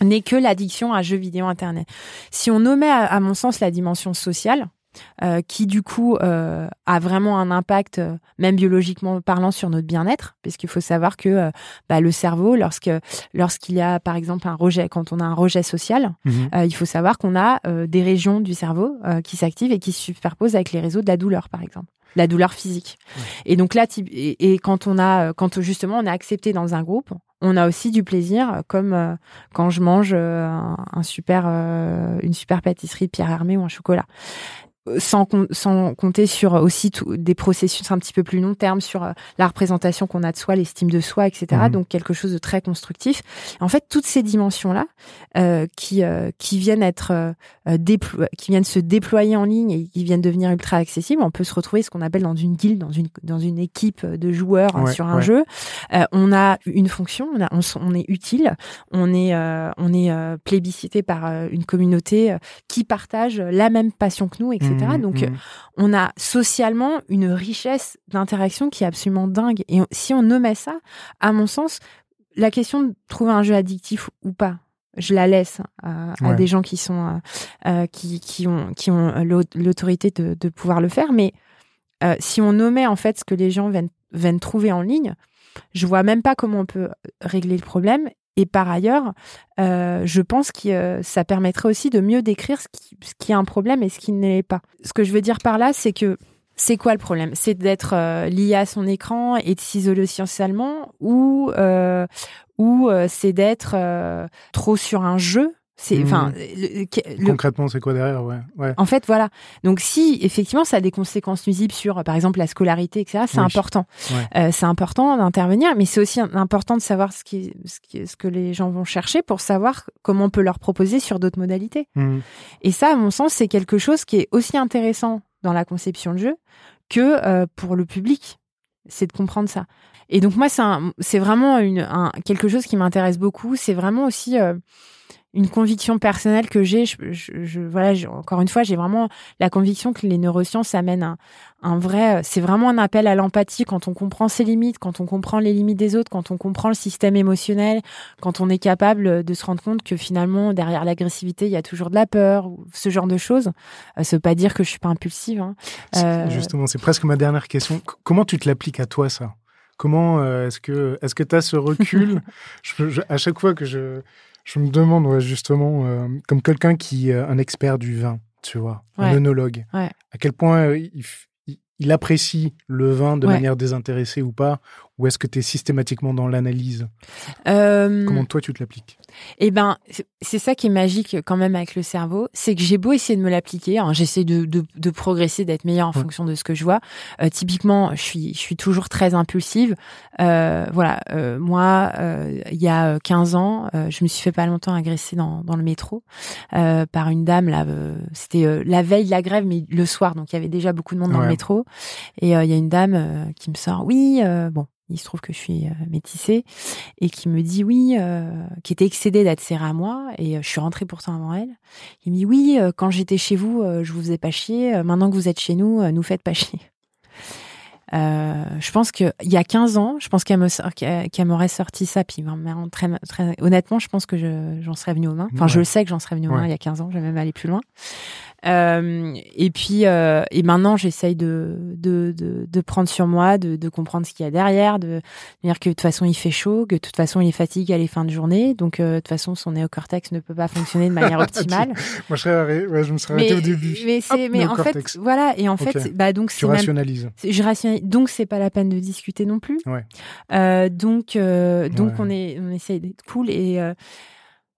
n'est que l'addiction à jeux vidéo Internet. Si on omet, à, à mon sens, la dimension sociale, euh, qui du coup euh, a vraiment un impact, euh, même biologiquement parlant, sur notre bien-être, puisqu'il faut savoir que euh, bah, le cerveau, lorsque lorsqu'il y a par exemple un rejet, quand on a un rejet social, Mhm. euh, il faut savoir qu'on a euh, des régions du cerveau euh, qui s'activent et qui se superposent avec les réseaux de la douleur, par exemple, la douleur physique. Et donc là, et, et quand on a, quand justement on est accepté dans un groupe, on a aussi du plaisir, euh, comme euh, quand je mange euh, une super pâtisserie Pierre Hermé ou un chocolat. Euh, Sans, sans compter sur aussi tout- des processus un petit peu plus long terme sur euh, la représentation qu'on a de soi, l'estime de soi, etc. Mhm. Donc quelque chose de très constructif. En fait, toutes ces dimensions-là euh, qui euh, qui viennent être euh, euh, déplo- qui viennent se déployer en ligne et qui viennent devenir ultra accessibles, on peut se retrouver ce qu'on appelle dans une guilde, dans une dans une équipe de joueurs euh, Ouais, sur un ouais. jeu. Euh, on a une fonction, on, a, on, est utile, on est euh, on est euh, plébiscité par euh, une communauté euh, qui partage la même passion que nous, etc. Mhm, Donc euh, mhm. on a socialement une richesse d'interaction qui est absolument dingue. Et si on omet ça, à mon sens, la question de trouver un jeu addictif ou pas, je la laisse à, à Ouais. des gens qui sont euh, euh, qui, qui ont qui ont l'au- l'autorité de, de pouvoir le faire. Mais euh, si on omet en fait ce que les gens viennent viennent trouver en ligne, je vois même pas comment on peut régler le problème. Et par ailleurs, euh, je pense que euh, ça permettrait aussi de mieux décrire ce qui, ce qui est un problème et ce qui ne l'est pas. Ce que je veux dire par là, c'est que c'est quoi le problème? C'est d'être euh, lié à son écran et de s'isoler socialement ou euh, ou c'est d'être trop sur un jeu C'est, enfin, le- le- Concrètement, c'est quoi derrière ouais. ouais. en fait, voilà. Donc, si effectivement ça a des conséquences nuisibles sur, par exemple, la scolarité, etc., c'est Oui. important. Ouais. Euh, c'est important d'intervenir, mais c'est aussi important de savoir ce, qui, ce, qui- ce que les gens vont chercher pour savoir comment on peut leur proposer sur d'autres modalités. Mhm. Et ça, à mon sens, c'est quelque chose qui est aussi intéressant dans la conception de jeu que euh, pour le public. C'est de comprendre ça. Et donc moi, c'est vraiment une, un- quelque chose qui m'intéresse beaucoup. C'est vraiment aussi euh, une conviction personnelle que j'ai. Je, je- je- voilà, j'ai- encore une fois, j'ai vraiment la conviction que les neurosciences amènent un, un vrai. C'est vraiment un appel à l'empathie quand on comprend ses limites, quand on comprend les limites des autres, quand on comprend le système émotionnel, quand on est capable de se rendre compte que finalement derrière l'agressivité il y a toujours de la peur ou ce genre de choses. Euh, ça veut pas dire que je suis pas impulsive. Hein. C'est- Euh, Justement, c'est presque ma dernière question. Comment tu te l'appliques à toi, ça? Comment euh, est-ce que est-ce que tu as ce recul? Je, je- À chaque fois que je, je me demande, ouais, justement, euh, comme quelqu'un qui est un expert du vin, tu vois, un œnologue, Ouais. à quel point euh, il, f- il- il apprécie le vin de Ouais. manière désintéressée ou pas Ou est-ce que tu es systématiquement dans l'analyse? Euh, Comment toi, tu te l'appliques? Eh ben, c'est- ça qui est magique quand même avec le cerveau, c'est que j'ai beau essayer de me l'appliquer, hein, j'essaie de, de, de progresser, d'être meilleure en Ouais. fonction de ce que je vois. Euh, typiquement, je suis, je suis toujours très impulsive. Euh, voilà, euh, moi, euh, il y a 15 ans, je me suis fait pas longtemps agresser dans, dans le métro par une dame. Là, c'était la veille de la grève, mais le soir, donc il y avait déjà beaucoup de monde dans le métro. Et il y a une dame qui me sort, oui, bon. Il se trouve que je suis euh, métissée et qui me dit oui, euh, qui était excédée d'être serrée à moi et euh, je suis rentrée pourtant avant elle. Il me dit oui, quand j'étais chez vous, je vous faisais pas chier. Maintenant que vous êtes chez nous, nous faites pas chier. Euh, je pense que il y a 15 ans, je pense qu'elle m'aurait sorti ça. Puis très, très honnêtement, je pense que je- j'en serais venue aux mains. Enfin, je le sais que j'en serais venue aux Ouais. mains il y a 15 ans. Je vais même aller plus loin. Euh, et puis, euh, et maintenant, j'essaye de, de, de, de prendre sur moi, de, de comprendre ce qu'il y a derrière, de dire que de toute façon, il fait chaud, que de toute façon, il est fatigué à les fins de journée. Donc, euh, de toute façon, son néocortex ne peut pas fonctionner de manière optimale. Moi, je, serais arrêté- ouais, je me serais arrêté au début. mais c'est, Hop, mais en fait, voilà. Et en fait, bah, donc, tu même rationalises. je rationalise. Donc c'est pas la peine de discuter non plus. Ouais. Euh, donc euh, donc Ouais. on est on essaye d'être cool et euh,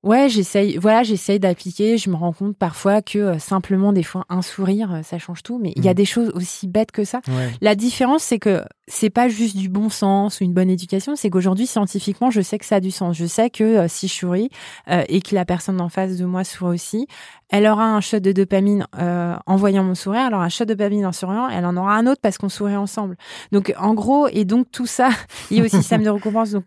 ouais j'essaye voilà j'essaye d'appliquer. Je me rends compte parfois que euh, simplement des fois un sourire euh, ça change tout. Mais il y a Mhm. des choses aussi bêtes que ça. Ouais. La différence c'est que c'est pas juste du bon sens ou une bonne éducation. C'est qu'aujourd'hui scientifiquement je sais que ça a du sens. Je sais que euh, si je souris euh, et que la personne en face de moi sourit aussi, elle aura un shot de dopamine euh, en voyant mon sourire, elle aura un shot de dopamine en souriant, elle en aura un autre parce qu'on sourit ensemble. Donc en gros, et donc tout ça lié au système de récompense. Donc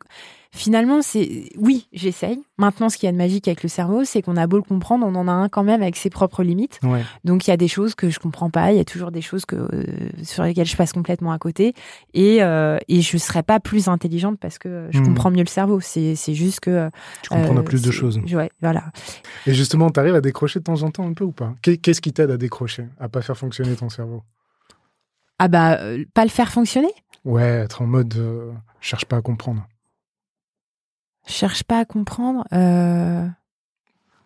finalement, c'est oui, j'essaye. Maintenant, ce qu'il y a de magique avec le cerveau, c'est qu'on a beau le comprendre, on en a un quand même avec ses propres limites. Ouais. Donc il y a des choses que je comprends pas, il y a toujours des choses que euh, sur lesquelles je passe complètement à côté, et euh, et je serais pas plus intelligente parce que je Mhm. comprends mieux le cerveau. C'est c'est juste que Tu comprends euh, plus de choses. Ouais, voilà. Et justement, tu arrives à décrocher de temps en temps un peu ou pas? Qu'est- Qu'est-ce qui t'aide à décrocher, à pas faire fonctionner ton cerveau? Ah bah euh, pas le faire fonctionner? Ouais, être en mode euh, cherche pas à comprendre. Je cherche pas à comprendre. Euh...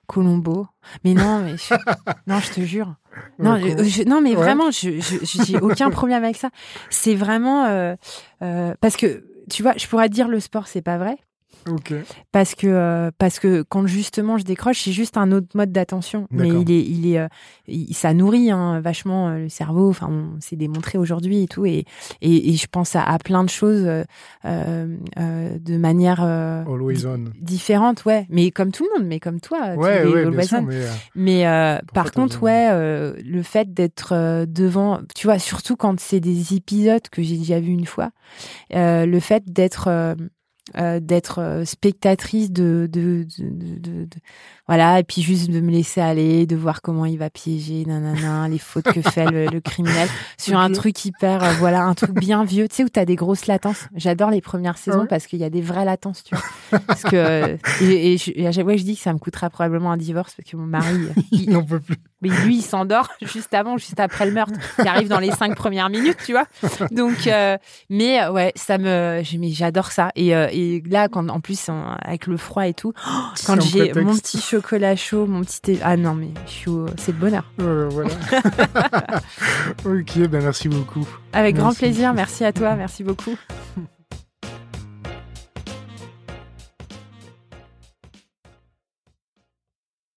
Colombo. Mais non, mais je... non, je te jure. Non, Ouais, je- je- non, mais Ouais. vraiment, je je- j'ai aucun problème avec ça. C'est vraiment euh, euh, parce que tu vois, je pourrais te dire le sport, c'est pas vrai. Parce que euh, parce que quand justement je décroche c'est juste un autre mode d'attention. Mais il est il est euh, il- ça nourrit hein, vachement euh, le cerveau. Enfin on- c'est démontré aujourd'hui et tout. Et, et et je pense à, à plein de choses de manière différente ouais. Mais comme tout le monde mais comme toi Ouais, ouais, bien sûr, mais Mais par contre, ouais, le fait d'être devant, tu vois, surtout quand c'est des épisodes que j'ai déjà vus une fois, le fait d'être euh, d'être euh, spectatrice de, de, de, de- voilà et puis juste de me laisser aller de voir comment il va piéger nanana les fautes que fait le, le criminel. Sur un truc hyper euh, voilà un truc bien vieux. Tu sais où t'as des grosses latences? J'adore les premières saisons ouais. parce qu'il y a des vraies latences tu vois. Parce que euh, et, et, je- et à chaque fois je dis que ça me coûtera probablement un divorce parce que mon mari il n'en peut plus. Mais lui, il s'endort juste avant, juste après le meurtre, qui arrive dans les cinq premières minutes, tu vois. Donc, euh, mais euh, ouais, ça me, j'adore ça. Et, euh, et là, quand en plus avec le froid et tout, quand j'ai mon petit chocolat chaud, mon petit thé, ah non mais je suis, au- c'est le bonheur. Voilà. ok, ben merci beaucoup. Avec grand plaisir. Merci à toi. Merci beaucoup.